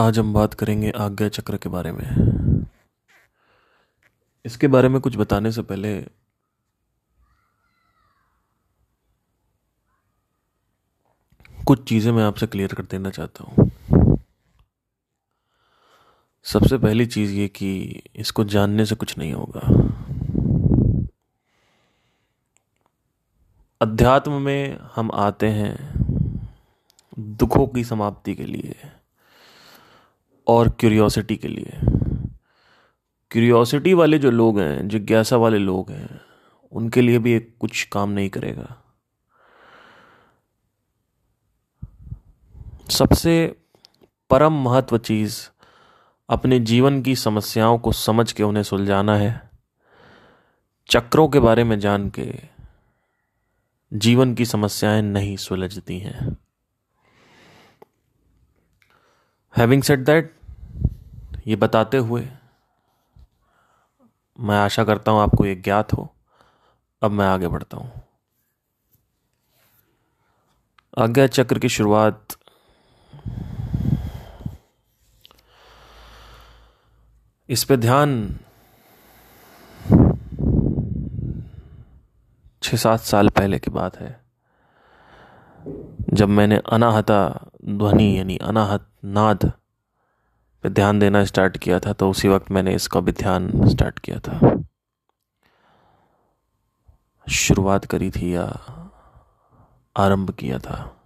आज हम बात करेंगे आज्ञा चक्र के बारे में। इसके बारे में कुछ बताने से पहले कुछ चीज़ें मैं आपसे क्लियर कर देना चाहता हूँ। सबसे पहली चीज़ ये कि इसको जानने से कुछ नहीं होगा। अध्यात्म में हम आते हैं दुखों की समाप्ति के लिए। और क्यूरियोसिटी के लिए। क्यूरियोसिटी वाले जो लोग हैं, जिज्ञासा वाले लोग हैं, उनके लिए भी एक कुछ काम नहीं करेगा। सबसे परम महत्व चीज़ अपने जीवन की समस्याओं को समझ के उन्हें सुलझाना है। चक्रों के बारे में जान के जीवन की समस्याएँ नहीं सुलझती हैं। हैविंग सेट दैट ये बताते हुए मैं आशा करता हूँ आपको ये ज्ञात हो। अब मैं आगे बढ़ता हूँ। आज्ञा चक्र की शुरुआत इस पे ध्यान छः सात साल पहले की बात है। जब मैंने अनाहता ध्वनि, यानी अनाहत नाद पे ध्यान देना स्टार्ट किया था तो उसी वक्त मैंने इसका भी ध्यान स्टार्ट किया था। शुरुआत करी थी या आरंभ किया था।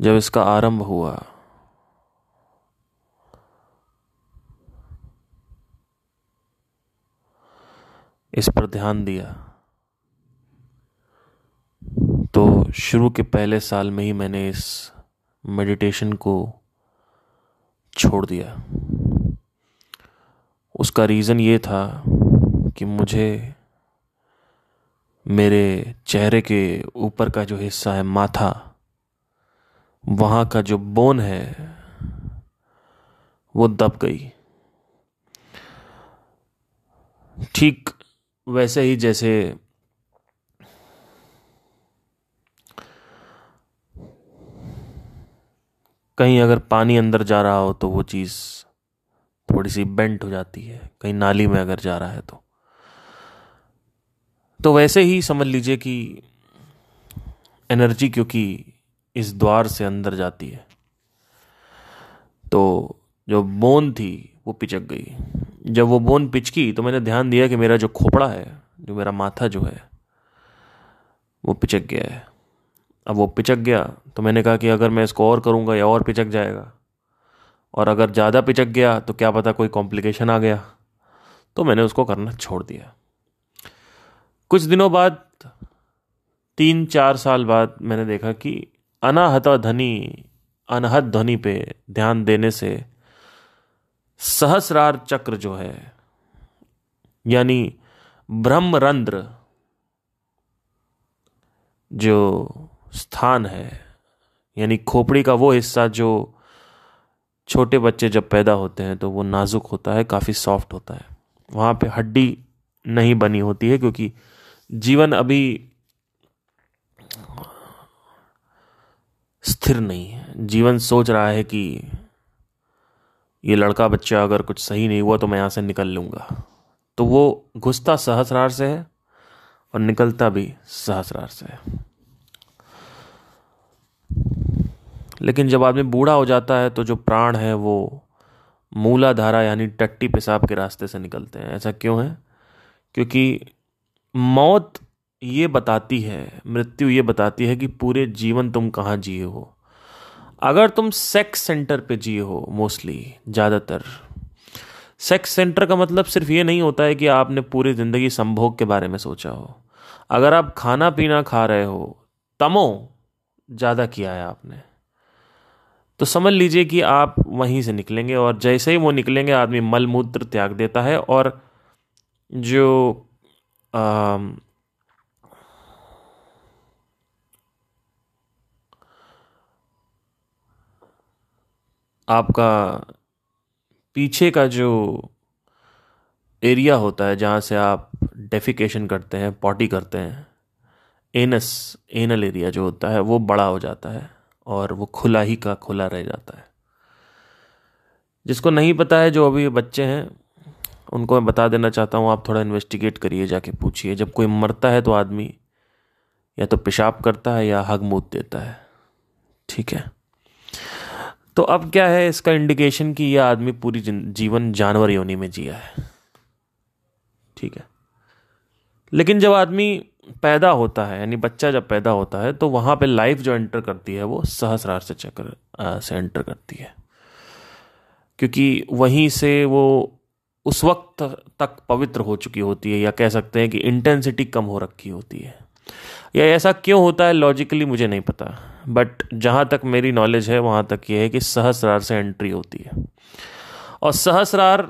जब इसका आरंभ हुआ, इस पर ध्यान दिया तो शुरू के पहले साल में ही मैंने इस मेडिटेशन को छोड़ दिया। उसका रीज़न ये था कि मुझे मेरे चेहरे के ऊपर का जो हिस्सा है, माथा, वहाँ का जो बोन है, वो दब गई। ठीक वैसे ही जैसे कहीं अगर पानी अंदर जा रहा हो तो वो चीज़ थोड़ी सी बेंट हो जाती है, कहीं नाली में अगर जा रहा है तो। तो वैसे ही समझ लीजिए कि एनर्जी क्योंकि इस द्वार से अंदर जाती है। तो जो बोन थी, वो पिचक गई। जब वो बोन पिचकी तो मैंने ध्यान दिया कि मेरा जो खोपड़ा है, जो मेरा माथा जो है, वो पिचक गया है। अब वो पिचक गया। तो मैंने कहा कि अगर मैं इसको और करूँगा या और पिचक जाएगा। और अगर ज़्यादा पिचक गया तो क्या पता कोई कॉम्प्लिकेशन आ गया। तो मैंने उसको करना छोड़ दिया। कुछ दिनों बाद, तीन चार साल बाद मैंने देखा कि अनाहत ध्वनि, अनहत ध्वनि पे ध्यान देने से सहस्रार चक्र जो है, यानी ब्रह्मरंध्र, जो स्थान है। यानी खोपड़ी का वो हिस्सा जो छोटे बच्चे जब पैदा होते हैं तो वो नाजुक होता है, काफ़ी सॉफ्ट होता है। वहाँ पे हड्डी नहीं बनी होती है, क्योंकि जीवन अभी स्थिर नहीं है। जीवन सोच रहा है कि ये लड़का बच्चा अगर कुछ सही नहीं हुआ तो मैं यहाँ से निकल लूँगा। तो वो घुसता सहस्रार से है और निकलता भी सहस्रार से है। लेकिन जब आदमी बूढ़ा हो जाता है तो जो प्राण है वो मूलाधारा यानी टट्टी पेशाब के रास्ते से निकलते हैं। ऐसा क्यों है? क्योंकि मौत ये बताती है, मृत्यु ये बताती है कि पूरे जीवन तुम कहाँ जिए हो। अगर तुम सेक्स सेंटर पे जिए हो मोस्टली ज़्यादातर। सेक्स सेंटर का मतलब सिर्फ़ ये नहीं होता है कि आपने पूरी ज़िंदगी संभोग के बारे में सोचा हो। अगर आप खाना पीना खा रहे हो, तमो, ज़्यादा किया है आपने। तो समझ लीजिए कि आप वहीं से निकलेंगे और जैसे ही वो निकलेंगे आदमी मल मूत्र त्याग देता है और जो आ, आपका पीछे का जो एरिया होता है जहाँ से आप डेफिकेशन करते हैं पॉटी करते हैं एनस एनल एरिया जो होता है वो बड़ा हो जाता है। और वो खुला ही का खुला रह जाता है। जिसको नहीं पता है, जो अभी बच्चे हैं, उनको मैं बता देना चाहता हूँ, आप थोड़ा इन्वेस्टिगेट करिए, जाके पूछिए। जब कोई मरता है तो आदमी या तो पेशाब करता है या हग मूत देता है। ठीक है? तो अब क्या है इसका इंडिकेशन कि यह आदमी पूरी जीवन जानवर योनि में जिया है। ठीक है? लेकिन जब आदमी पैदा होता है, यानी बच्चा जब पैदा होता है तो वहाँ पे लाइफ जो एंटर करती है, वो सहस्रार से चक्र से एंटर करती है। क्योंकि वहीं से वो उस वक्त तक पवित्र हो चुकी होती है, या कह सकते हैं कि इंटेंसिटी कम हो रखी होती है। या ऐसा क्यों होता है लॉजिकली मुझे नहीं पता बट जहाँ तक मेरी नॉलेज है, वहाँ तक ये है कि सहस्रार से एंट्री होती है। और सहस्रार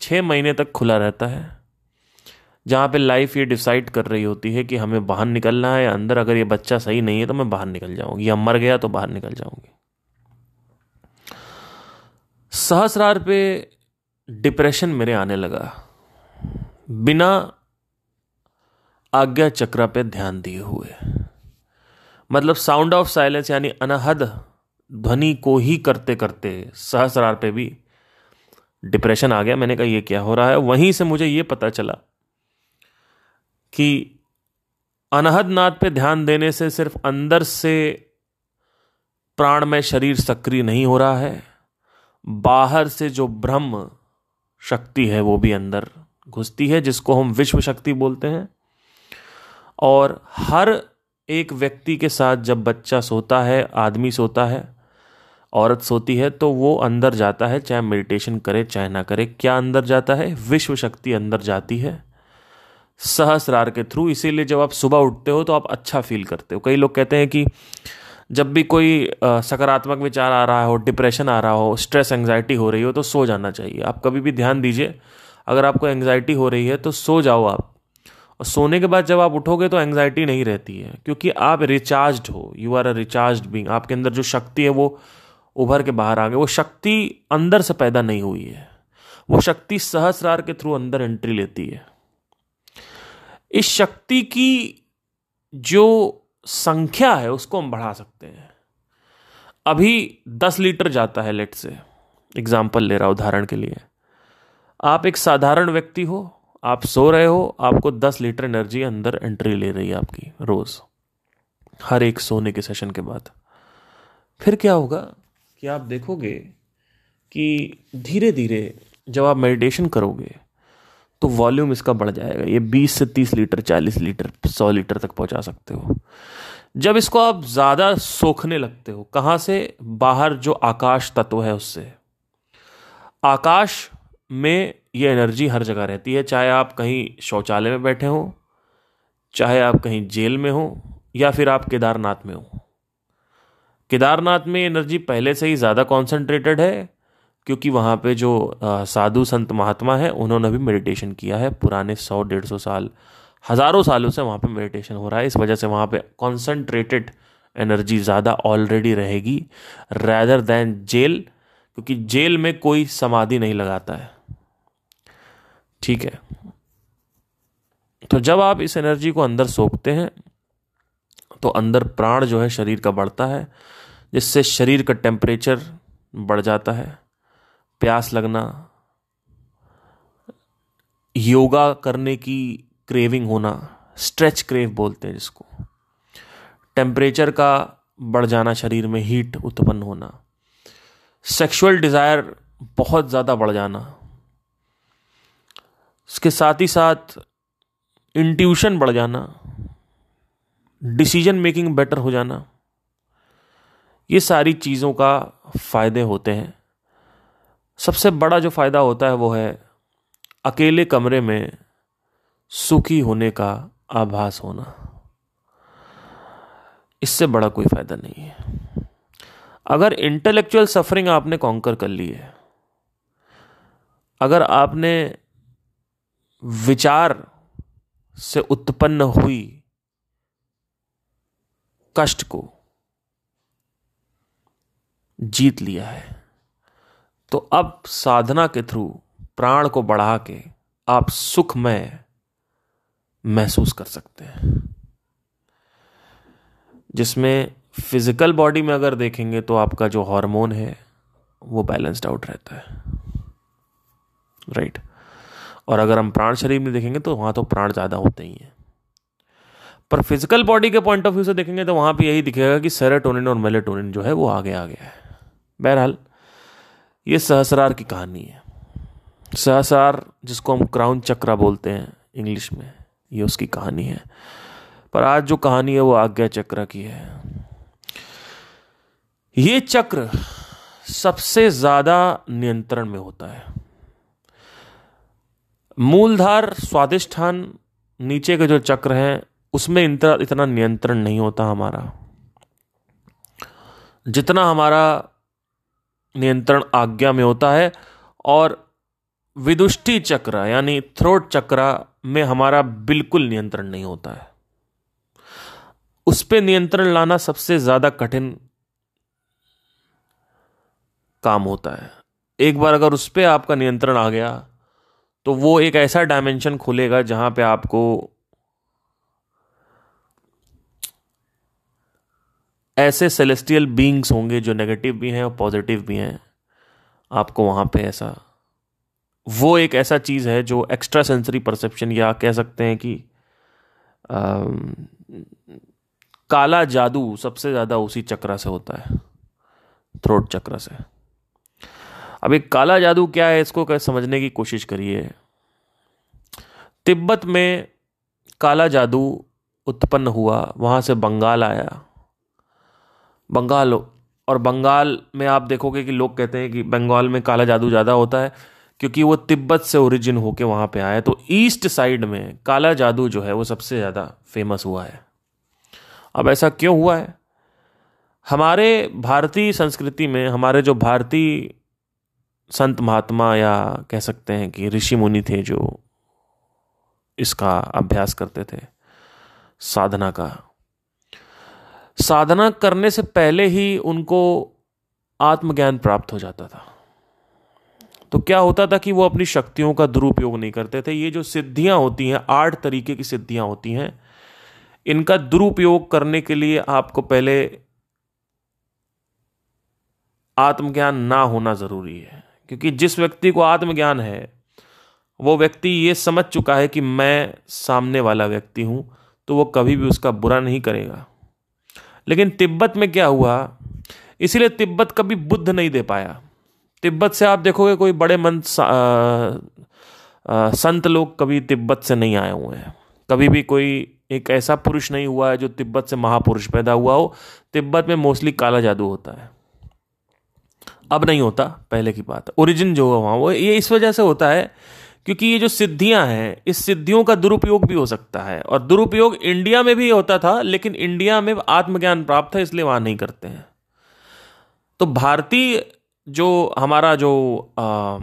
छः महीने तक खुला रहता है जहाँ पे लाइफ ये डिसाइड कर रही होती है कि हमें बाहर निकलना है या अंदर अगर ये बच्चा सही नहीं है तो मैं बाहर निकल जाऊँगी। या मर गया तो बाहर निकल जाऊँगी। सहस्रार पे डिप्रेशन मेरे आने लगा। बिना आज्ञा चक्र पे ध्यान दिए हुए। मतलब साउंड ऑफ़ साइलेंस यानी अनहद ध्वनि को ही करते करते सहस्रार पे भी डिप्रेशन आ गया। मैंने कहा, ये क्या हो रहा है? वहीं से मुझे ये पता चला कि अनहद नाद पे ध्यान देने से सिर्फ़ अंदर से प्राण में शरीर सक्रिय नहीं हो रहा है, बाहर से जो ब्रह्म शक्ति है वो भी अंदर घुसती है, जिसको हम विश्व शक्ति बोलते हैं। और हर एक व्यक्ति के साथ जब बच्चा सोता है, आदमी सोता है, औरत सोती है तो वो अंदर जाता है, चाहे मेडिटेशन करे, चाहे ना करे, क्या अंदर जाता है? विश्व शक्ति अंदर जाती है। सहस्रार के थ्रू इसीलिए जब आप सुबह उठते हो तो आप अच्छा फील करते हो। कई लोग कहते हैं कि जब भी कोई सकारात्मक विचार आ रहा हो डिप्रेशन आ रहा हो स्ट्रेस एंजाइटी हो रही हो तो सो जाना चाहिए। आप कभी भी ध्यान दीजिए, अगर आपको एंजाइटी हो रही है तो सो जाओ आप। और सोने के बाद जब आप उठोगे तो एंग्जाइटी नहीं रहती है, क्योंकि आप रिचार्ज हो। You are a recharge being आपके अंदर जो शक्ति है, वो उभर के बाहर आ गए वो शक्ति अंदर से पैदा नहीं हुई है। वो शक्ति सहस्रार के थ्रू अंदर एंट्री लेती है। इस शक्ति की जो संख्या है, उसको हम बढ़ा सकते हैं। अभी दस लीटर जाता है लेट से। एग्ज़ाम्पल ले रहा उदाहरण के लिए। आप एक साधारण व्यक्ति हो, आप सो रहे हो, आपको दस लीटर एनर्जी अंदर एंट्री ले रही है आपकी रोज, हर एक सोने के सेशन के बाद। फिर क्या होगा कि आप देखोगे कि धीरे धीरे जब आप मेडिटेशन करोगे तो वॉल्यूम इसका बढ़ जाएगा। ये 20 से 30 लीटर 40 लीटर 100 लीटर तक पहुँचा सकते हो। जब इसको आप ज़्यादा सोखने लगते हो, कहाँ से? बाहर जो आकाश तत्व है उससे। आकाश में ये एनर्जी हर जगह रहती है, चाहे आप कहीं शौचालय में बैठे हो, चाहे आप कहीं जेल में हो, या फिर आप केदारनाथ में हो। केदारनाथ में एनर्जी पहले से ही ज़्यादा कॉन्सेंट्रेटेड है क्योंकि वहाँ पे जो साधु संत महात्मा है, उन्होंने भी मेडिटेशन किया है। पुराने सौ, डेढ़ सौ साल, हज़ारों सालों से वहाँ पे मेडिटेशन हो रहा है। इस वजह से वहाँ पे कॉन्सेंट्रेटेड एनर्जी ज़्यादा ऑलरेडी रहेगी रैदर देन जेल क्योंकि जेल में कोई समाधि नहीं लगाता है। ठीक है। तो जब आप इस एनर्जी को अंदर सोखते हैं तो अंदर प्राण जो है शरीर का बढ़ता है, जिससे शरीर का टेम्परेचर बढ़ जाता है। प्यास लगना, योगा करने की क्रेविंग होना, स्ट्रेच क्रेव बोलते हैं जिसको। टेम्परेचर का बढ़ जाना शरीर में हीट उत्पन्न होना। सेक्सुअल डिज़ायर बहुत ज़्यादा बढ़ जाना। इसके साथ ही साथ इंट्यूशन बढ़ जाना। डिसीज़न मेकिंग बेटर हो जाना। ये सारी चीज़ों का फ़ायदे होते हैं। सबसे बड़ा जो फ़ायदा होता है वो है अकेले कमरे में सुखी होने का आभास होना। इससे बड़ा कोई फ़ायदा नहीं है। अगर इंटेलेक्चुअल सफरिंग आपने कॉन्कर कर ली है, अगर आपने विचार से उत्पन्न हुई कष्ट को जीत लिया है तो अब साधना के थ्रू, प्राण को बढ़ा के आप सुखमय महसूस कर सकते हैं। जिसमें फ़िज़िकल बॉडी में अगर देखेंगे तो आपका जो हार्मोन है, वो बैलेंस्ड आउट रहता है। राइट और अगर हम प्राण शरीर में देखेंगे तो वहाँ तो प्राण ज़्यादा होते ही हैं। पर फ़िज़िकल बॉडी के पॉइंट ऑफ़ व्यू से देखेंगे तो वहाँ पे यही दिखेगा कि सेरेटोनिन और मेलेटोनिन जो है वो आगे आ गया है। बहरहाल ये सहस्रार की कहानी है। सहसार जिसको हम क्राउन चक्रा बोलते हैं इंग्लिश में, ये उसकी कहानी है। पर आज जो कहानी है, वो आज्ञा चक्र की है। ये चक्र सबसे ज़्यादा नियंत्रण में होता है। मूलधार स्वादिष्ठान नीचे के जो चक्र हैं, उसमें इतना इतना नियंत्रण नहीं होता हमारा। जितना हमारा नियंत्रण आज्ञा में होता है और विदुष्टि चक्र, यानी थ्रोट चक्र में हमारा बिल्कुल नियंत्रण नहीं होता है। उस पर नियंत्रण लाना सबसे ज़्यादा कठिन काम होता है। एक बार अगर उस पर आपका नियंत्रण आ गया तो वो एक ऐसा डायमेंशन खुलेगा जहाँ पे आपको ऐसे सेलेस्टियल बींग्स होंगे जो नेगेटिव भी हैं और पॉजिटिव भी हैं आपको वहाँ पे ऐसा वो एक ऐसा चीज़ है जो एक्स्ट्रा सेंसरी परसेप्शन या कह सकते हैं कि आ, काला जादू सबसे ज़्यादा उसी चक्र से होता है थ्रोट चक्र से। अब एक काला जादू क्या है इसको समझने की कोशिश करिए। तिब्बत में काला जादू उत्पन्न हुआ वहाँ से बंगाल आया। बंगाल और बंगाल में आप देखोगे कि लोग कहते हैं कि बंगाल में काला जादू ज़्यादा होता है, क्योंकि वो तिब्बत से ओरिजिन होके वहाँ पे आया तो ईस्ट साइड में काला जादू जो है वो सबसे ज़्यादा फ़ेमस हुआ है। अब ऐसा क्यों हुआ है? हमारे भारतीय संस्कृति में, हमारे जो भारतीय संत महात्मा या कह सकते हैं कि ऋषि मुनि थे जो इसका अभ्यास करते थे, साधना का साधना करने से पहले ही उनको आत्मज्ञान प्राप्त हो जाता था। तो क्या होता था कि वो अपनी शक्तियों का दुरुपयोग नहीं करते थे? ये जो सिद्धियाँ होती हैं, आठ तरीके की सिद्धियाँ होती हैं, इनका दुरुपयोग करने के लिए आपको पहले आत्मज्ञान ना होना ज़रूरी है। क्योंकि जिस व्यक्ति को आत्मज्ञान है, वो व्यक्ति ये समझ चुका है कि मैं सामने वाला व्यक्ति हूँ तो वो कभी भी उसका बुरा नहीं करेगा। लेकिन तिब्बत में क्या हुआ? इसीलिए तिब्बत कभी बुद्ध नहीं दे पाया। तिब्बत से आप देखोगे कोई बड़े मंत संत लोग कभी तिब्बत से नहीं आए हुए हैं। कभी भी कोई एक ऐसा पुरुष नहीं हुआ है जो तिब्बत से महापुरुष पैदा हुआ हो। तिब्बत में मोस्टली काला जादू होता है। अब नहीं होता, पहले की बात। ओरिजिन जो हुआ वहाँ, वो ये इस वजह से होता है क्योंकि ये जो सिद्धियाँ हैं इस सिद्धियों का दुरुपयोग भी हो सकता है। और दुरुपयोग इंडिया में भी होता था लेकिन इंडिया में आत्मज्ञान प्राप्त है इसलिए वहाँ नहीं करते हैं। तो भारतीय जो हमारा जो आ,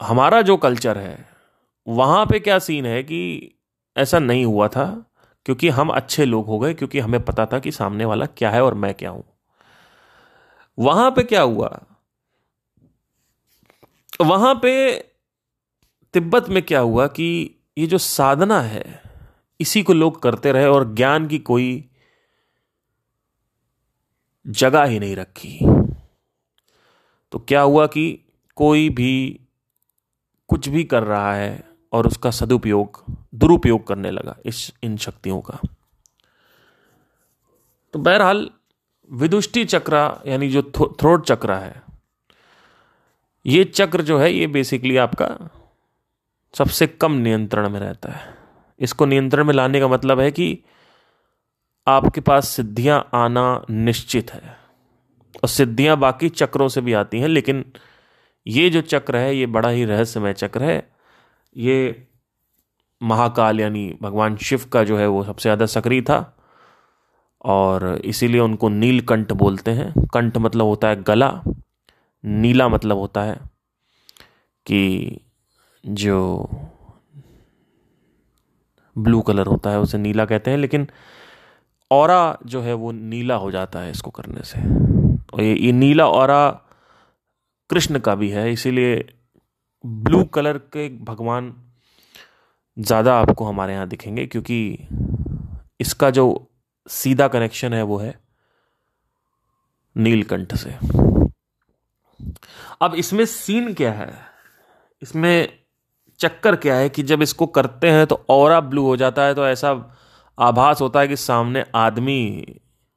हमारा जो कल्चर है वहाँ पे क्या सीन है कि ऐसा नहीं हुआ था क्योंकि हम अच्छे लोग हो गए क्योंकि हमें पता था कि सामने वाला क्या है और मैं क्या हूँ। वहाँ पे क्या हुआ? वहाँ पे तिब्बत में क्या हुआ कि ये जो साधना है, इसी को लोग करते रहे और ज्ञान की कोई जगह ही नहीं रखी। तो क्या हुआ कि कोई भी कुछ भी कर रहा है और उसका सदुपयोग, दुरुपयोग करने लगा इस, इन शक्तियों का। तो बहरहाल, विदुष्टि चक्र यानी जो थ्रोट चक्र है, ये चक्र जो है, ये बेसिकली आपका सबसे कम नियंत्रण में रहता है। इसको नियंत्रण में लाने का मतलब है कि आपके पास सिद्धियाँ आना निश्चित है और सिद्धियाँ बाकी चक्रों से भी आती हैं, लेकिन ये जो चक्र है, ये बड़ा ही रहस्यमय चक्र है। ये महाकाल यानी भगवान शिव का जो है, वो सबसे ज़्यादा सक्रिय था और इसीलिए उनको नीलकंठ बोलते हैं। कंठ मतलब होता है गला, नीला मतलब होता है कि जो ब्लू कलर होता है उसे नीला कहते हैं लेकिन और जो है वो नीला हो जाता है इसको करने से। और ये, ये नीला और कृष्ण का भी है इसीलिए ब्लू कलर के भगवान ज़्यादा आपको हमारे यहाँ दिखेंगे क्योंकि इसका जो सीधा कनेक्शन है वो है नीलकंठ से। अब इसमें सीन क्या है? इसमें चक्कर क्या है कि जब इसको करते हैं तो और ब्लू हो जाता है तो ऐसा आभास होता है कि सामने आदमी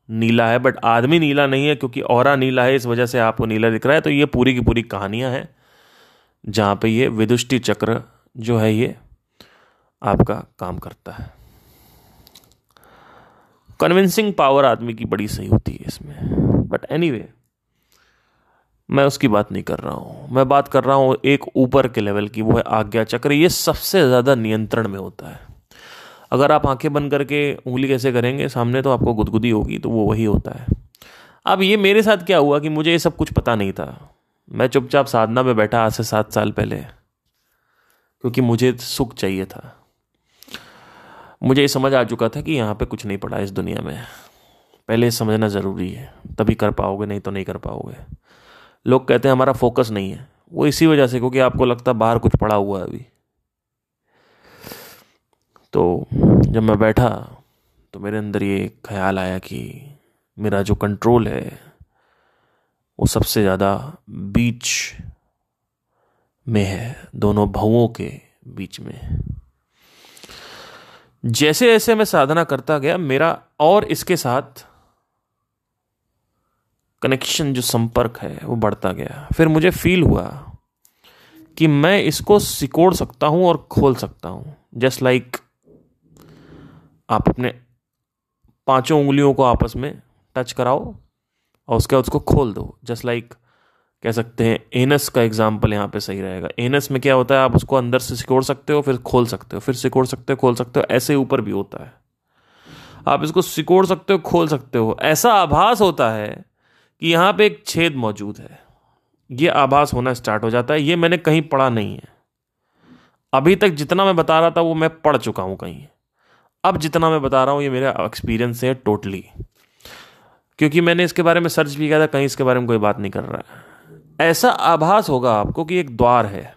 नीला है। बट आदमी नीला नहीं है क्योंकि और नीला है इस वजह से आपको नीला दिख रहा है। तो ये पूरी की पूरी कहानियाँ हैं जहाँ पे ये विदुष्टि चक्र जो है ये आपका काम करता है। कन्विंसिंग पावर आदमी की बड़ी सही होती है इसमें। बट एनी anyway, मैं उसकी बात नहीं कर रहा हूँ। मैं बात कर रहा हूँ एक ऊपर के लेवल की, वो है आज्ञा चक्र। ये सबसे ज़्यादा नियंत्रण में होता है। अगर आप आँखें बंद करके उंगली कैसे करेंगे, सामने तो आपको गुदगुदी होगी तो वो वही होता है। अब ये मेरे साथ क्या हुआ कि मुझे ये सब कुछ पता नहीं था। मैं चुपचाप साधना में बैठा आज से सात साल पहले, क्योंकि मुझे सुख चाहिए था। मुझे ये समझ आ चुका था कि यहाँ पे कुछ नहीं पड़ा इस दुनिया में। पहले समझना ज़रूरी है। तभी कर पाओगे, नहीं तो नहीं कर पाओगे। लोग कहते हैं हमारा फोकस नहीं है। वो इसी वजह से, क्योंकि आपको लगता बाहर कुछ पड़ा हुआ है अभी। तो जब मैं बैठा तो मेरे अंदर ये ख्याल आया कि मेरा जो कंट्रोल है, वो सबसे ज़्यादा बीच में है, दोनों भवों के बीच में। जैसे जैसे मैं साधना करता गया, मेरा और इसके साथ कनेक्शन जो संपर्क है वो बढ़ता गया। फिर मुझे फील हुआ कि मैं इसको सिकोड़ सकता हूँ और खोल सकता हूँ। जस्ट लाइक आप अपने पाँचों उंगलियों को आपस में टच कराओ और उसके बाद उसको खोल दो। जस्ट लाइक like, कह सकते हैं एनस का एग्ज़ाम्पल यहाँ पे सही रहेगा। एनस में क्या होता है आप उसको अंदर से सिकोड़ सकते हो फिर खोल सकते हो फिर सिकोड़ सकते हो खोल सकते हो ऐसे ऊपर भी होता है। आप इसको सिकोड़ सकते हो खोल सकते हो। ऐसा आभास होता है कि यहाँ पे एक छेद मौजूद है। ये आभास होना स्टार्ट हो जाता है। ये मैंने कहीं पढ़ा नहीं है। अभी तक जितना मैं बता रहा था, वो मैं पढ़ चुका हूँ कहीं। अब जितना मैं बता रहा हूँ, ये मेरा एक्सपीरियंस है टोटली क्योंकि मैंने इसके बारे में सर्च भी किया था, कहीं इसके बारे में कोई बात नहीं कर रहा। है ऐसा आभास होगा आपको कि एक द्वार है।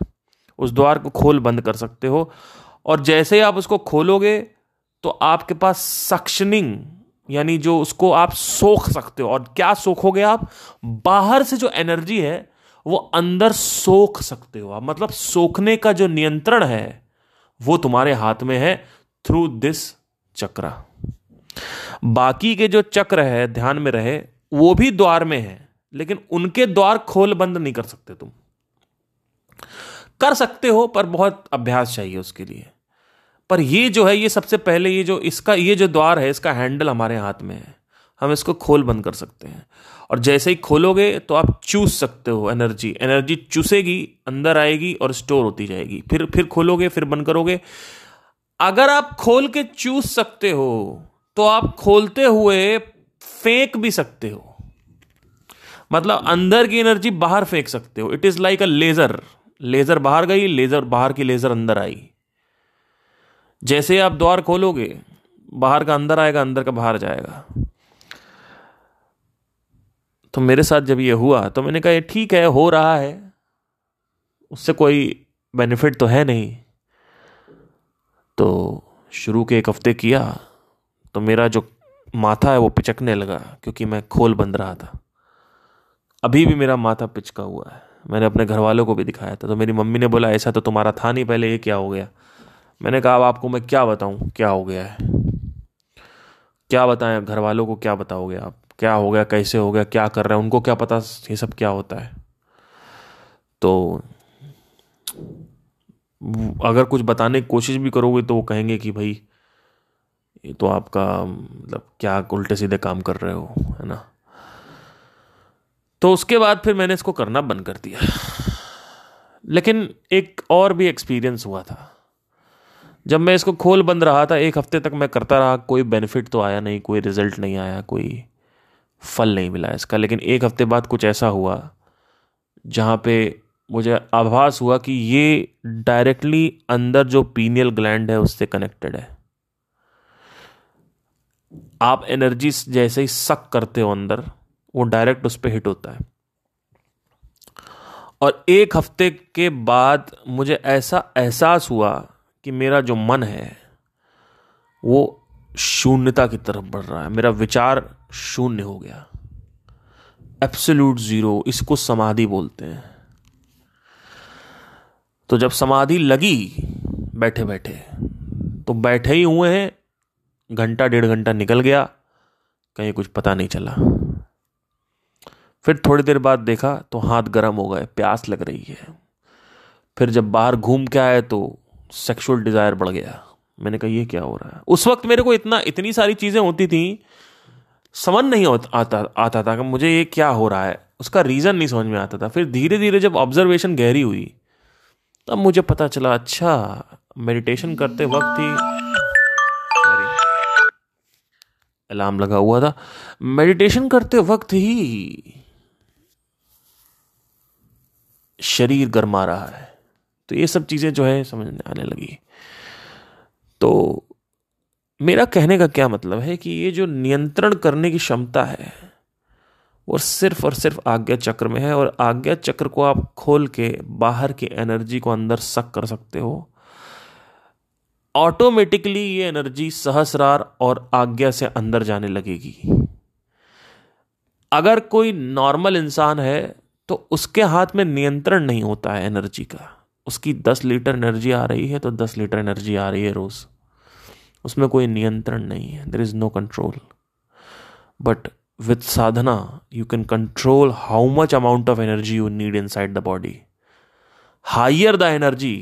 उस द्वार को खोल बंद कर सकते हो। और जैसे ही आप उसको खोलोगे तो आपके पास सक्शनिंग यानी जो उसको आप सोख सकते हो। और क्या सोखोगे आप? बाहर से जो एनर्जी है, वो अंदर सोख सकते हो आप। मतलब सोखने का जो नियंत्रण है, वो तुम्हारे हाथ में है थ्रू दिस चक्र। बाकी के जो चक्र है, ध्यान में रहे, वो भी द्वार में है, लेकिन उनके द्वार खोल बंद नहीं कर सकते तुम। कर सकते हो, पर बहुत अभ्यास चाहिए उसके लिए। पर ये जो है, ये सबसे पहले ये जो इसका, ये जो द्वार है, इसका हैंडल हमारे हाथ में है। हम इसको खोल बंद कर सकते हैं। और जैसे ही खोलोगे तो आप चूस सकते हो एनर्जी। एनर्जी चूसेगी, अंदर आएगी और स्टोर होती जाएगी। फिर फिर खोलोगे, फिर बंद करोगे। अगर आप खोल के चूस सकते हो तो आप खोलते हुए फेंक भी सकते हो। मतलब अंदर की एनर्जी बाहर फेंक सकते हो। It is like a laser laser बाहर गई लेजर बाहर की लेजर अंदर आई। जैसे आप द्वार खोलोगे, बाहर का अंदर आएगा, अंदर का बाहर जाएगा। तो मेरे साथ जब ये हुआ तो मैंने कहा, ये ठीक है, हो रहा है। उससे कोई बेनिफिट तो है नहीं। तो शुरू के एक हफ़्ते किया तो मेरा जो माथा है, वो पिचकने लगा, क्योंकि मैं खोल बंद रहा था। अभी भी मेरा माथा पिचका हुआ है। मैंने अपने घर वालों को भी दिखाया था। तो मेरी मम्मी ने बोला, ऐसा तो तुम्हारा था नहीं पहले, ये क्या हो गया? मैंने कहा, अब आपको मैं क्या बताऊँ? क्या हो गया है? क्या बताएँ? घर वालों को क्या बताओगे आप? क्या हो गया? कैसे हो गया? क्या कर रहे हैं? उनको क्या पता ये सब क्या होता है? तो अगर कुछ बताने की कोशिश भी करोगे तो वो कहेंगे कि, भाई, ये तो आपका मतलब क्या उल्टे सीधे काम कर रहे हो, है ना? तो उसके बाद फिर मैंने इसको करना बंद कर दिया। लेकिन एक और भी एक्सपीरियंस हुआ था। जब मैं इसको खोल बंद रहा था, एक हफ़्ते तक मैं करता रहा, कोई बेनिफिट तो आया नहीं, कोई रिज़ल्ट नहीं आया, कोई फल नहीं मिला इसका। लेकिन एक हफ़्ते बाद कुछ ऐसा हुआ, जहाँ पे मुझे आभास हुआ कि ये डायरेक्टली अंदर जो पीनियल ग्लैंड है, उससे कनेक्टेड है। आप एनर्जी जैसे ही सक करते हो अंदर, वो डायरेक्ट उस पर हिट होता है। और एक हफ़्ते के बाद मुझे ऐसा एहसास हुआ कि मेरा जो मन है, वो शून्यता की तरफ़ बढ़ रहा है। मेरा विचार शून्य हो गया। एब्सोल्यूट ज़ीरो इसको समाधि बोलते हैं। तो जब समाधि लगी बैठे बैठे तो बैठे ही हुए हैं, घंटा, डेढ़ घंटा निकल गया, कहीं कुछ पता नहीं चला। फिर थोड़ी देर बाद देखा तो हाथ गर्म हो गए, प्यास लग रही है। फिर जब बाहर घूम के आए तो सेक्सुअल डिज़ायर बढ़ गया। मैंने कहा, ये क्या हो रहा है? उस वक्त मेरे को इतना, इतनी सारी चीज़ें होती थी, समझ नहीं आता आता था कि मुझे ये क्या हो रहा है। उसका रीजन नहीं समझ में आता था। फिर धीरे धीरे जब ऑब्जर्वेशन गहरी हुई, तब मुझे पता चला अच्छा मेडिटेशन करते वक्त ही अलार्म लगा हुआ था। मेडिटेशन करते वक्त ही शरीर गर्मा रहा है। तो ये सब चीज़ें जो है समझ में आने लगी। तो मेरा कहने का क्या मतलब है कि ये जो नियंत्रण करने की क्षमता है, वो सिर्फ़ और सिर्फ़ आज्ञा चक्र में है और आज्ञा चक्र को आप खोल के बाहर की एनर्जी को अंदर सक कर सकते हो। ऑटोमेटिकली ये एनर्जी सहस्रार और आज्ञा से अंदर जाने लगेगी। अगर कोई नॉर्मल इंसान है तो उसके हाथ में नियंत्रण नहीं होता है एनर्जी का। उसकी दस लीटर एनर्जी आ रही है तो दस लीटर एनर्जी आ रही है रोज। उसमें कोई नियंत्रण नहीं है there is no control but with sadhana you can control how much amount of energy you need inside the body higher the energy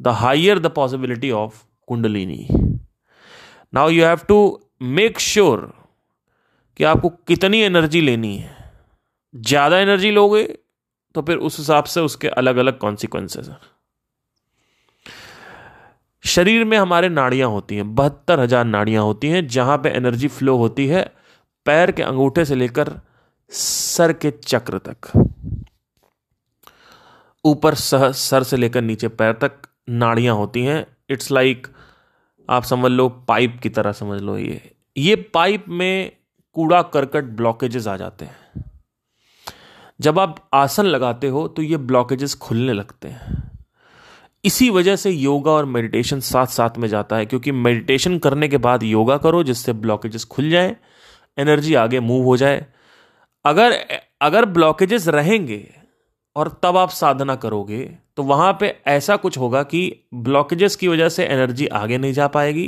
the higher the possibility of kundalini now you have to make sure कि आपको कितनी energy लेनी है। ज़्यादा energy लोगे तो फिर उस हिसाब से उसके अलग अलग कॉन्सिक्वेंसेस हैं। शरीर में हमारे नाड़ियाँ होती हैं बहत्तर हज़ार नाड़ियाँ होती हैं जहाँ पे एनर्जी फ्लो होती है पैर के अंगूठे से लेकर सर के चक्र तक। ऊपर सह सर से लेकर नीचे पैर तक नाड़ियाँ होती हैं। इट्स लाइक like, आप समझ लो पाइप की तरह समझ लो ये। ये पाइप में कूड़ा करकट ब्लॉकेजेस आ जाते हैं। जब आप आसन लगाते हो तो ये ब्लॉकेजेस खुलने लगते हैं। इसी वजह से योगा और मेडिटेशन साथ साथ में जाता है, क्योंकि मेडिटेशन करने के बाद योगा करो, जिससे ब्लॉकेजेस खुल जाए एनर्जी आगे मूव हो जाए। अगर अगर ब्लॉकेजेस रहेंगे, और तब आप साधना करोगे तो वहाँ पे ऐसा कुछ होगा कि ब्लॉकेजेस की वजह से एनर्जी आगे नहीं जा पाएगी।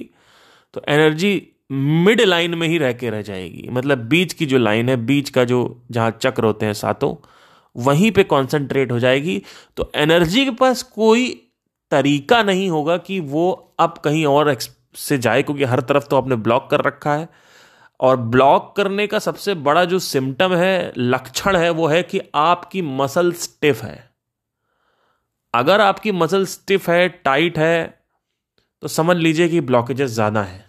तो एनर्जी मिड लाइन में ही रह के रह जाएगी। मतलब बीच की जो लाइन है, बीच का जो जहाँ चक्र होते हैं सातों, वहीं पे कंसंट्रेट हो जाएगी। तो एनर्जी के पास कोई तरीका नहीं होगा कि वो अब कहीं और से जाए, क्योंकि हर तरफ़ तो आपने ब्लॉक कर रखा है। और ब्लॉक करने का सबसे बड़ा जो सिम्टम है, लक्षण है, वो है कि आपकी मसल स्टिफ है। अगर आपकी मसल स्टिफ है टाइट है तो समझ लीजिए कि ब्लॉकेजेस ज़्यादा है।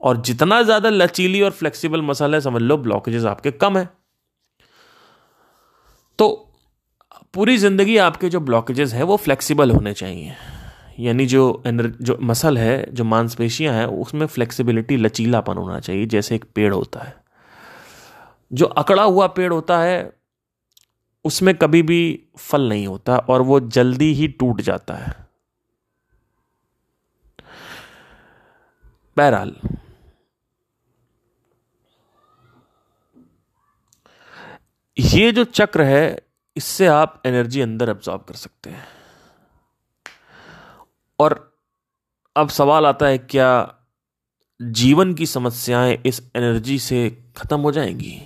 और जितना ज़्यादा लचीली और फ्लेक्सिबल मसल है, समझ लो ब्लॉकेजेस आपके कम है। तो पूरी ज़िंदगी आपके जो ब्लॉकेजेस हैं, वो फ्लेक्सिबल होने चाहिए। यानी जो जो मसल है, जो मांसपेशियाँ हैं, उसमें फ्लेक्सिबिलिटी लचीलापन होना चाहिए, जैसे एक पेड़ होता है। जो अकड़ा हुआ पेड़ होता है, उसमें कभी भी फल नहीं होता और वो जल्दी ही टूट जाता है। बहरहाल ये जो चक्र है, इससे आप एनर्जी अंदर एब्जॉर्ब कर सकते हैं। और अब सवाल आता है, क्या जीवन की समस्याएँ इस एनर्जी से खत्म हो जाएँगी?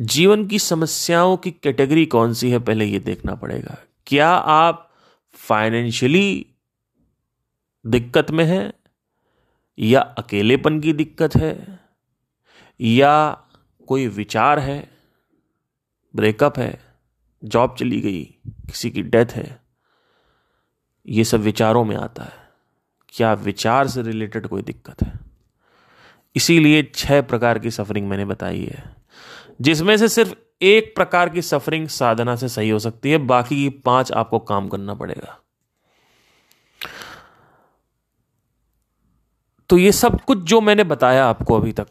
जीवन की समस्याओं की कैटेगरी कौन सी है, पहले यह देखना पड़ेगा। क्या आप फाइनेंशियली दिक्कत में हैं, या अकेलेपन की दिक्कत है, या कोई विचार है? ब्रेकअप है, जॉब चली गई, किसी की डेथ है, ये सब विचारों में आता है। क्या विचार से रिलेटेड कोई दिक्कत है? इसीलिए छह प्रकार की सफरिंग मैंने बताई है, जिसमें से सिर्फ़ एक प्रकार की सफरिंग साधना से सही हो सकती है, बाकी की पाँच आपको काम करना पड़ेगा। तो ये सब कुछ जो मैंने बताया आपको अभी तक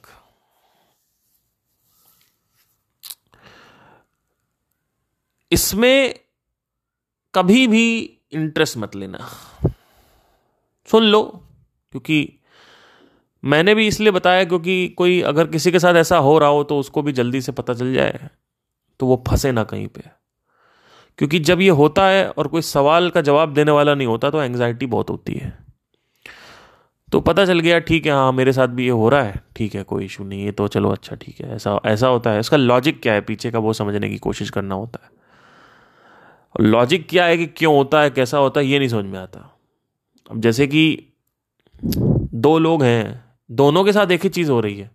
इसमें कभी भी इंटरेस्ट मत लेना। सुन लो, क्योंकि मैंने भी इसलिए बताया क्योंकि कोई अगर किसी के साथ ऐसा हो रहा हो तो उसको भी जल्दी से पता चल जाए तो वो फंसे ना कहीं पे। क्योंकि जब ये होता है और कोई सवाल का जवाब देने वाला नहीं होता तो एंग्जाइटी बहुत होती है। तो पता चल गया, ठीक है हाँ मेरे साथ भी ये हो रहा है, ठीक है, कोई इशू नहीं है तो चलो अच्छा ठीक है, ऐसा ऐसा होता है। इसका लॉजिक क्या है, पीछे का वो समझने की कोशिश करना होता है। लॉजिक क्या है कि क्यों होता है, कैसा होता है, ये नहीं समझ में आता। अब जैसे कि दो लोग हैं, दोनों के साथ एक ही चीज़ हो रही है,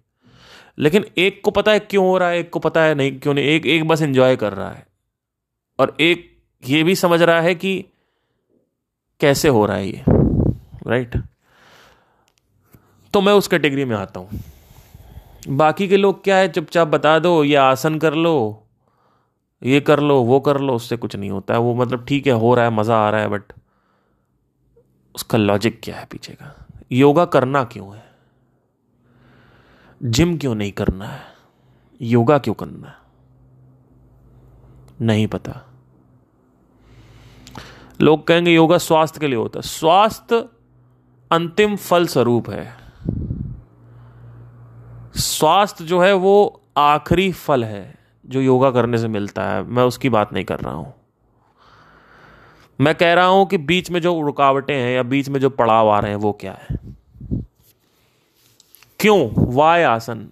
लेकिन एक को पता है क्यों हो रहा है, एक को पता है नहीं, क्यों नहीं, एक एक बस एंजॉय कर रहा है। और एक ये भी समझ रहा है कि कैसे हो रहा है ये राइट तो मैं उस कैटेगरी में आता हूँ। बाकी के लोग क्या है, चुपचाप बता दो, ये आसन कर लो ये कर लो, वो कर लो, उससे कुछ नहीं होता। है वो मतलब ठीक है, हो रहा है, मज़ा आ रहा है बट उसका लॉजिक क्या है पीछे का? योगा करना क्यों है? जिम क्यों नहीं करना है? योगा क्यों करना है? नहीं पता। लोग कहेंगे योगा स्वास्थ्य के लिए होता है। स्वास्थ्य अंतिम फल स्वरूप है। स्वास्थ्य जो है वो आखिरी फल है। जो योगा करने से मिलता है, मैं उसकी बात नहीं कर रहा हूँ। मैं कह रहा हूँ कि बीच में जो रुकावटें हैं या बीच में जो पड़ाव आ रहे हैं, वो क्या है? क्यों? वाय आसन?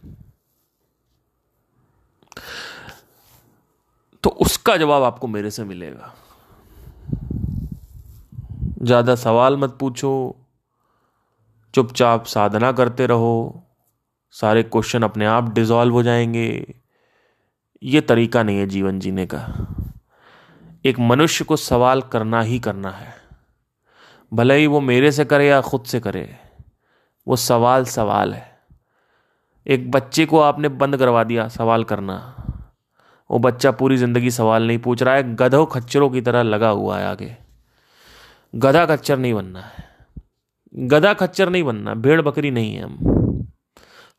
तो उसका जवाब आपको मेरे से मिलेगा। ज़्यादा सवाल मत पूछो, चुपचाप साधना करते रहो, सारे क्वेश्चन अपने आप डिजॉल्व हो जाएँगे। ये तरीका नहीं है जीवन जीने का। एक मनुष्य को सवाल करना ही करना है। भले ही वो मेरे से करे या खुद से करे, वो सवाल सवाल है। एक बच्चे को आपने बंद करवा दिया सवाल करना। वो बच्चा पूरी ज़िंदगी सवाल नहीं पूछ रहा है, गधों खच्चरों की तरह लगा हुआ है आगे। गधा खच्चर नहीं बनना है। गधा खच्चर नहीं बनना, भेड़ बकरी नहीं है हम।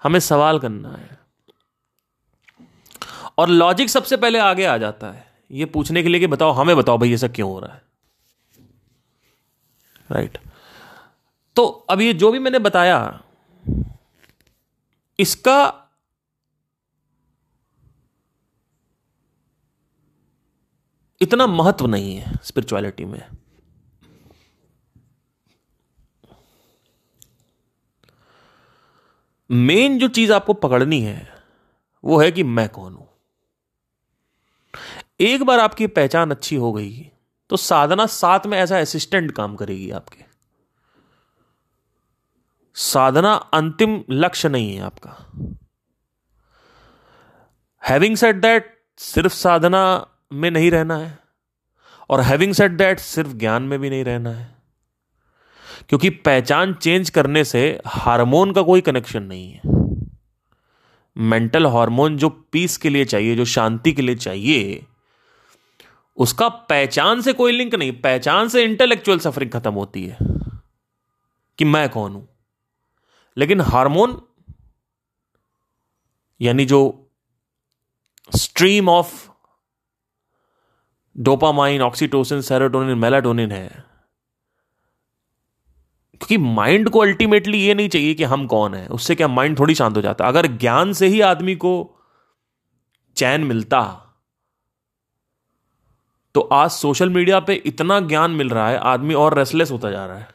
हमें सवाल करना है। और लॉजिक सबसे पहले आगे आ जाता है। ये पूछने के लिए कि बताओ, हमें बताओ भाई ऐसा क्यों हो रहा है? राइट तो अब ये जो भी मैंने बताया, इसका इतना महत्व नहीं है स्पिरिचुअलिटी में। मेन जो चीज़ आपको पकड़नी है, वो है कि मैं कौन हूँ। एक बार आपकी पहचान अच्छी हो गई तो साधना साथ में ऐसा असिस्टेंट काम करेगी आपके। साधना अंतिम लक्ष्य नहीं है आपका। हैविंग सेट दैट सिर्फ़ साधना में नहीं रहना है, और हैविंग सेट दैट सिर्फ़ ज्ञान में भी नहीं रहना है। क्योंकि पहचान चेंज करने से हार्मोन का कोई कनेक्शन नहीं है। मेंटल हार्मोन जो पीस के लिए चाहिए, जो शांति के लिए चाहिए उसका पहचान से कोई लिंक नहीं, पहचान से इंटेलेक्चुअल सफरिंग खत्म होती है कि मैं कौन हूँ। लेकिन हार्मोन, यानी जो stream of dopamine, oxytocin, serotonin, melatonin है, क्योंकि माइंड को अल्टीमेटली ये नहीं चाहिए कि हम कौन है, उससे क्या माइंड थोड़ी शांत हो जाता। अगर ज्ञान से ही आदमी को चैन मिलता तो आज सोशल मीडिया पे इतना ज्ञान मिल रहा है, आदमी और रेसलेस होता जा रहा है।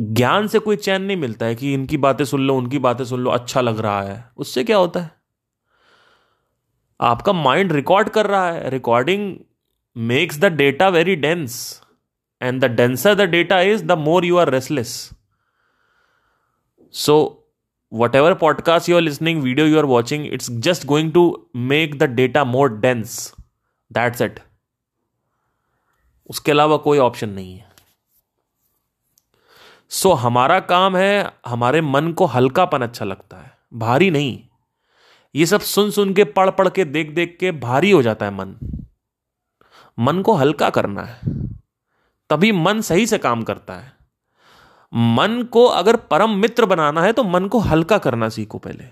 ज्ञान से कोई चैन नहीं मिलता है कि इनकी बातें सुन लो, उनकी बातें सुन लो अच्छा लग रहा है। उससे क्या होता है? आपका माइंड रिकॉर्ड कर रहा है। Recording makes the data very dense and the denser the data is the more you are restless so whatever podcast you are listening video you are watching it's just going to make the data more dense that's it उसके अलावा कोई option नहीं है। सो so, हमारा काम है हमारे मन को हल्कापन अच्छा लगता है भारी नहीं। ये सब सुन सुन के पढ़ पढ़ के देख देख के भारी हो जाता है मन। मन को हल्का करना है। तभी मन सही से काम करता है। मन को अगर परम मित्र बनाना है तो मन को हल्का करना सीखो पहले।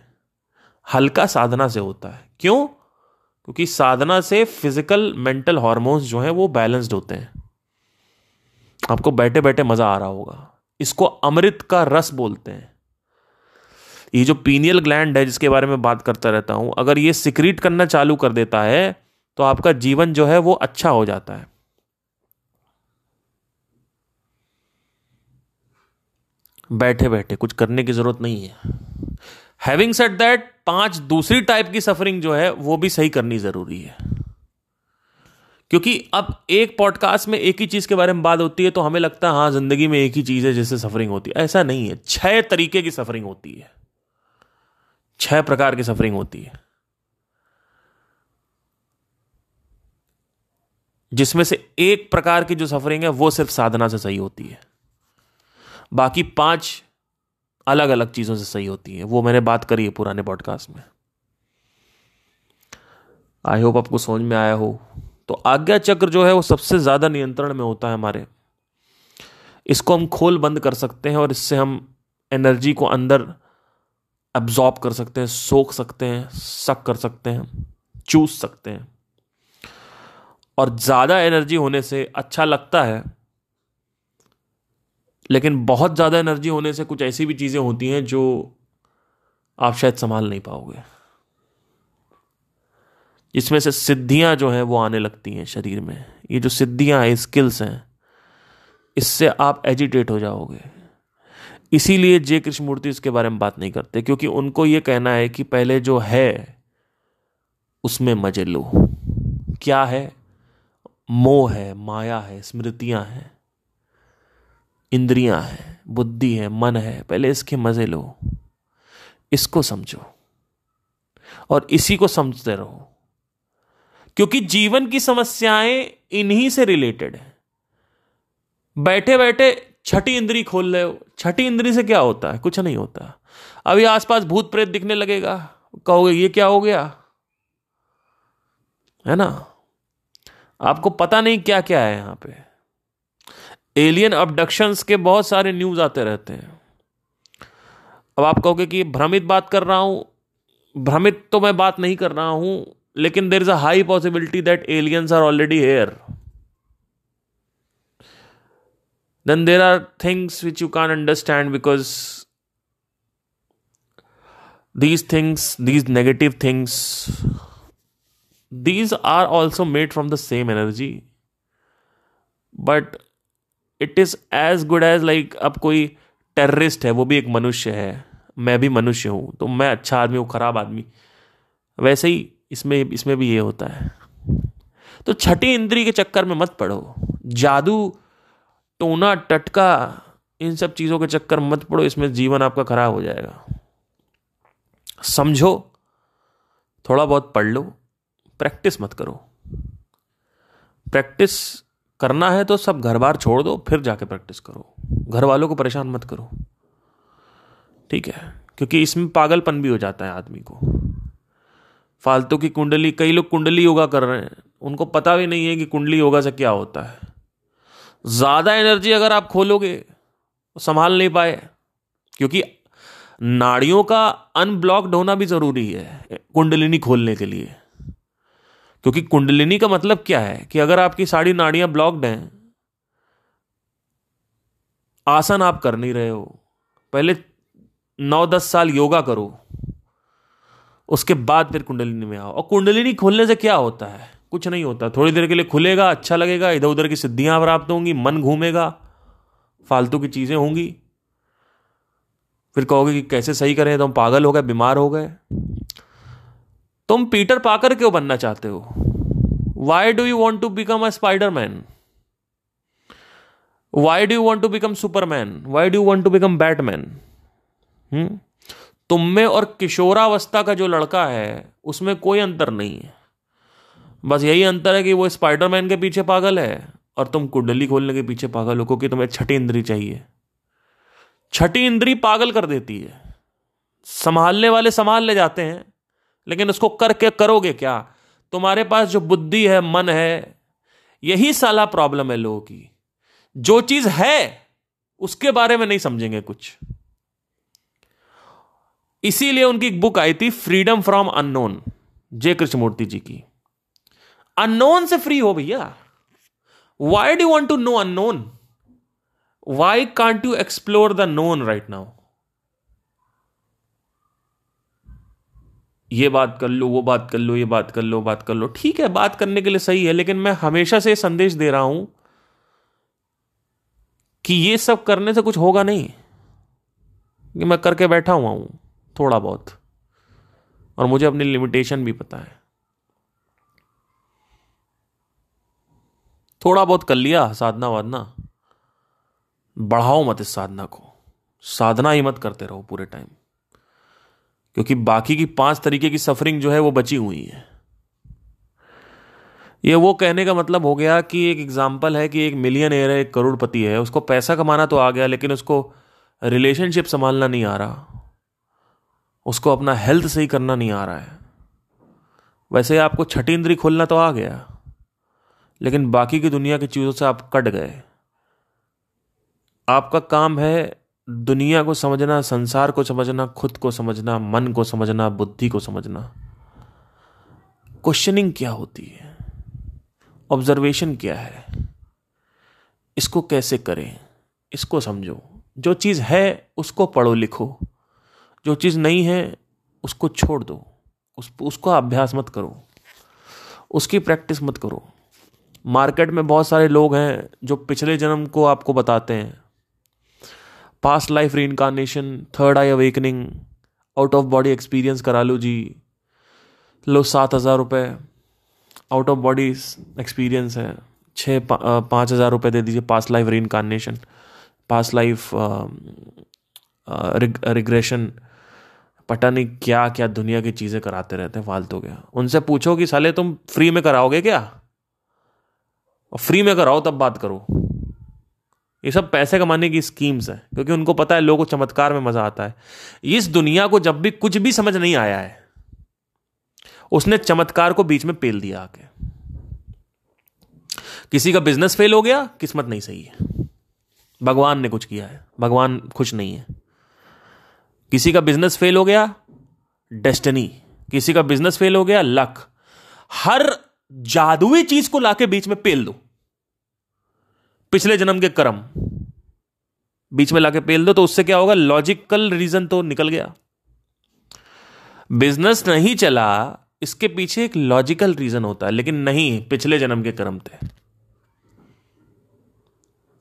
हल्का साधना से होता है। क्यों? क्योंकि साधना से फ़िज़िकल मेंटल हॉर्मोन्स जो हैं वो बैलेंस्ड होते हैं। आपको बैठे बैठे मज़ा आ रहा होगा। इसको अमृत का रस बोलते हैं। ये जो पीनियल ग्लैंड है, जिसके बारे में बात करता रहता हूँ, अगर ये सिक्रीट करना चालू कर देता है तो आपका जीवन जो है वो अच्छा हो जाता है। बैठे बैठे कुछ करने की ज़रूरत नहीं है। हैविंग सेट दैट पाँच दूसरी टाइप की सफरिंग जो है, वो भी सही करनी ज़रूरी है। क्योंकि अब एक पॉडकास्ट में एक ही चीज़ के बारे में बात होती है तो हमें लगता है हाँ ज़िंदगी में एक ही चीज़ है जिससे सफरिंग होती है। ऐसा नहीं है। छह तरीके की सफरिंग होती है। छह प्रकार की सफरिंग होती है। जिसमें से एक प्रकार की जो सफरिंग है, वो सिर्फ़ साधना से सही होती है। बाकी पाँच अलग अलग चीज़ों से सही होती है। वो मैंने बात करी है पुराने पॉडकास्ट में। आई होप आपको समझ में आया हो। तो आज्ञा चक्र जो है वो सबसे ज़्यादा नियंत्रण में होता है हमारे। इसको हम खोल बंद कर सकते हैं और इससे हम एनर्जी को अंदर एब्जॉर्ब कर सकते हैं, सोख सकते हैं सक कर सकते हैं, चूस सकते हैं। और ज़्यादा एनर्जी होने से अच्छा लगता है लेकिन बहुत ज़्यादा एनर्जी होने से कुछ ऐसी भी चीज़ें होती हैं जो आप शायद संभाल नहीं पाओगे। इसमें से सिद्धियाँ जो हैं वो आने लगती हैं शरीर में। ये जो सिद्धियाँ हैं स्किल्स हैं, इससे आप एजिटेट हो जाओगे। इसीलिए जय कृष्णमूर्ति इसके बारे में बात नहीं करते, क्योंकि उनको ये कहना है कि पहले जो है, उसमें मज़े लो। क्या है? मोह है, माया है, स्मृतियाँ हैं। इंद्रियाँ हैं, बुद्धि है, मन है, पहले इसके मज़े लो। इसको समझो और इसी को समझते रहो। क्योंकि जीवन की समस्याएँ इन्हीं से रिलेटेड है। बैठे बैठे छठी इंद्री खोल रहे हो छठी इंद्री से क्या होता है? कुछ नहीं होता। अभी आसपास भूत प्रेत दिखने लगेगा। कहोगे, ये क्या हो गया? है ना? आपको पता नहीं क्या क्या है यहाँ पे। एलियन अबडक्शन के बहुत सारे न्यूज़ आते रहते हैं। अब आप कहोगे कि भ्रमित बात कर रहा हूँ, भ्रमित तो मैं बात नहीं कर रहा हूँ, लेकिन there is a possibility that aliens are already here then there are things which you can understand because these things these negative things these are also made from the same energy but it is as good as like अब कोई terrorist है, वो भी एक मनुष्य है। मैं भी मनुष्य हूँ तो मैं अच्छा आदमी हूँ, खराब आदमी। वैसे ही इसमें इसमें भी ये होता है। तो छठी इंद्री के चक्कर में मत पड़ो। जादू, टोना, टटका, इन सब चीज़ों के चक्कर मत पड़ो, इसमें जीवन आपका खराब हो जाएगा। समझो, थोड़ा बहुत पढ़ लो, प्रैक्टिस मत करो। प्रैक्टिस करना है तो सब घर बार छोड़ दो, फिर जाके प्रैक्टिस करो। घर वालों को परेशान मत करो। ठीक है? क्योंकि इसमें पागलपन भी हो जाता है आदमी को। फालतू की कुंडली, कई लोग कुंडली योगा कर रहे हैं। उनको पता भी नहीं है कि कुंडली योगा से क्या होता है। ज़्यादा एनर्जी अगर आप खोलोगे, संभाल नहीं पाए। क्योंकि नाड़ियों का अनब्लॉक्ड होना भी ज़रूरी है, कुंडलिनी खोलने के लिए। क्योंकि कुंडलिनी का मतलब क्या है? कि अगर आपकी सारी नाड़ियाँ ब्लॉक्ड हैं, आसन आप कर नहीं रहे हो। पहले नौ दस साल योगा करो, उसके बाद फिर कुंडलिनी में आओ। और कुंडलिनी खोलने से क्या होता है? कुछ नहीं होता। थोड़ी देर के लिए खुलेगा अच्छा लगेगा इधर उधर की सिद्धियाँ प्राप्त होंगी, मन घूमेगा, फालतू की चीज़ें होंगी। फिर कहोगे कि कैसे सही करें? तो हम पागल हो गए, बीमार हो गए। तुम पीटर पाकर क्यों बनना चाहते हो? Why do you want to become a Spider-Man why do want to become Superman why do want to become Batman तुम में और किशोरावस्था का जो लड़का है, उसमें कोई अंतर नहीं है। बस यही अंतर है कि वो स्पाइडरमैन के पीछे पागल है और तुम कुंडली खोलने के पीछे पागल हो क्योंकि तुम्हें छठी इंद्री चाहिए। छठी इंद्री पागल कर देती है। संभालने वाले संभाल ले जाते हैं। लेकिन उसको करके करोगे क्या? तुम्हारे पास जो बुद्धि है, मन है, यही साला प्रॉब्लम है लोगों की। जो चीज़ है, उसके बारे में नहीं समझेंगे कुछ। इसीलिए उनकी एक बुक आई थी फ्रीडम फ्रॉम अननोन जय कृष्णमूर्ति जी की। अननोन से फ्री हो भैया। Why do want to know unknown why can't you explore the known right now ये बात कर लो, वो बात कर लो, ये बात कर लो, बात कर लो। ठीक है, बात करने के लिए सही है, लेकिन मैं हमेशा से संदेश दे रहा हूँ कि ये सब करने से कुछ होगा नहीं। कि मैं करके बैठा हुआ हूँ, थोड़ा बहुत। और मुझे अपनी लिमिटेशन भी पता है। थोड़ा बहुत कर लिया, साधना वाधना। बढ़ाओ मत इस साधना को। साधना ही मत करते रहो पूरे टाइम क्योंकि बाकी की पाँच तरीके की सफरिंग जो है वो बची हुई है। ये वो कहने का मतलब हो गया कि एक एग्ज़ाम्पल है कि एक मिलियन एयर है, एक करोड़पति है, उसको पैसा कमाना तो आ गया, लेकिन उसको रिलेशनशिप संभालना नहीं आ रहा। उसको अपना हेल्थ सही करना नहीं आ रहा है। वैसे आपको छठी इंद्री खोलना तो आ गया, लेकिन बाकी की दुनिया की चीज़ों से आप कट गए। आपका काम है दुनिया को समझना, संसार को समझना, खुद को समझना, मन को समझना, बुद्धि को समझना। क्वेश्चनिंग क्या होती है? ऑब्जर्वेशन क्या है? इसको कैसे करें? इसको समझो। जो चीज़ है, उसको पढ़ो, लिखो। जो चीज़ नहीं है, उसको छोड़ दो। उस, उसको अभ्यास मत करो। उसकी प्रैक्टिस मत करो। मार्केट में बहुत सारे लोग हैं, जो पिछले जन्म को आपको बताते हैं। Past life reincarnation third eye awakening out of body experience करा लो जी। लो सात हज़ार रुपये आउट ऑफ़ बॉडी एक्सपीरियंस है। छः पाँच हज़ार रुपये दे दीजिए past life reincarnation past life regression पता नहीं क्या क्या दुनिया की चीज़ें कराते रहते हैं, फालतू गया उनसे पूछो कि साले तुम फ्री में कराओगे क्या? और फ्री में कराओ तब बात करो। ये सब पैसे कमाने की स्कीम्स है, क्योंकि उनको पता है लोगों को चमत्कार में मज़ा आता है। इस दुनिया को जब भी कुछ भी समझ नहीं आया है, उसने चमत्कार को बीच में पेल दिया आके। किसी का बिज़नेस फेल हो गया, किस्मत नहीं सही है। भगवान ने कुछ किया है, भगवान खुश नहीं है। किसी का बिज़नेस फेल हो गया डेस्टनी किसी का बिज़नेस फेल हो गया लक हर जादुई चीज़ को लाके बीच में पेल दो। पिछले जन्म के कर्म। बीच में लाके पेल दो तो उससे क्या होगा? लॉजिकल रीजन तो निकल गया। बिज़नेस नहीं चला, इसके पीछे एक लॉजिकल रीजन होता है, लेकिन नहीं, पिछले जन्म के कर्म थे।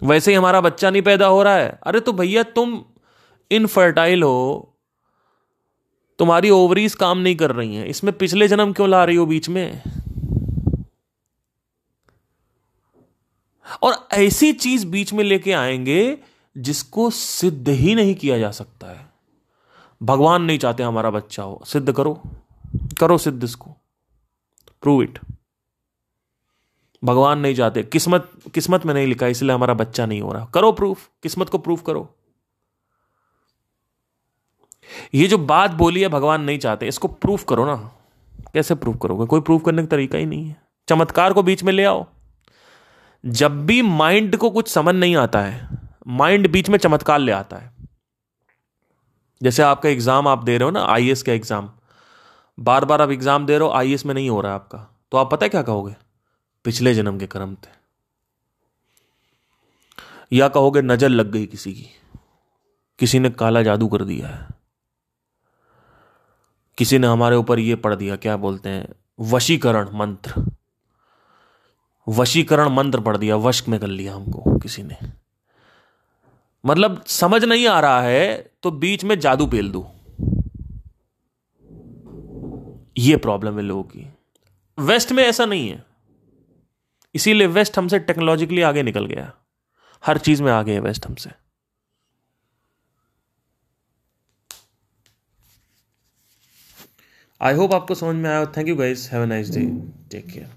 वैसे ही हमारा बच्चा नहीं पैदा हो रहा है। अरे तो भैया, तुम इनफर्टाइल हो। तुम्हारी ओवरीज काम नहीं कर रही हैं। इसमें पिछले जन्म क्यों ला रही हो बीच में? और ऐसी चीज़ बीच में लेके आएँगे जिसको सिद्ध ही नहीं किया जा सकता है। भगवान नहीं चाहते हमारा बच्चा हो। सिद्ध करो। करो सिद्ध इसको। प्रूव इट भगवान नहीं चाहते। किस्मत किस्मत में नहीं लिखा, इसलिए हमारा बच्चा नहीं हो रहा। करो प्रूफ किस्मत को प्रूफ करो। ये जो बात बोली है, भगवान नहीं चाहते, इसको प्रूफ करो ना। कैसे प्रूफ करोगे? कोई प्रूफ करने का तरीका ही नहीं है। चमत्कार को बीच में ले आओ। जब भी माइंड को कुछ समझ नहीं आता है माइंड बीच में चमत्कार ले आता है। जैसे आपका एग्ज़ाम आप दे रहे हो ना आई का एग्ज़ाम बार बार आप एग्ज़ाम दे रहे हो आई में नहीं हो रहा है आपका। तो आप पता है क्या कहोगे? पिछले जन्म के कर्म थे। या कहोगे, नज़र लग गई किसी की। किसी ने काला जादू कर दिया है। किसी ने हमारे ऊपर ये पढ़ दिया, क्या बोलते हैं? वशीकरण मंत्र। वशीकरण मंत्र पढ़ दिया, वश में कर लिया हमको, किसी ने। मतलब समझ नहीं आ रहा है तो बीच में जादू पेल दू। ये प्रॉब्लम है लोगों की। वेस्ट में ऐसा नहीं है। इसीलिए वेस्ट हमसे टेक्नोलॉजिकली आगे निकल गया। हर चीज़ में आगे है वेस्ट हमसे। आई होप आपको समझ में आया। Thank you guys have a nice day take care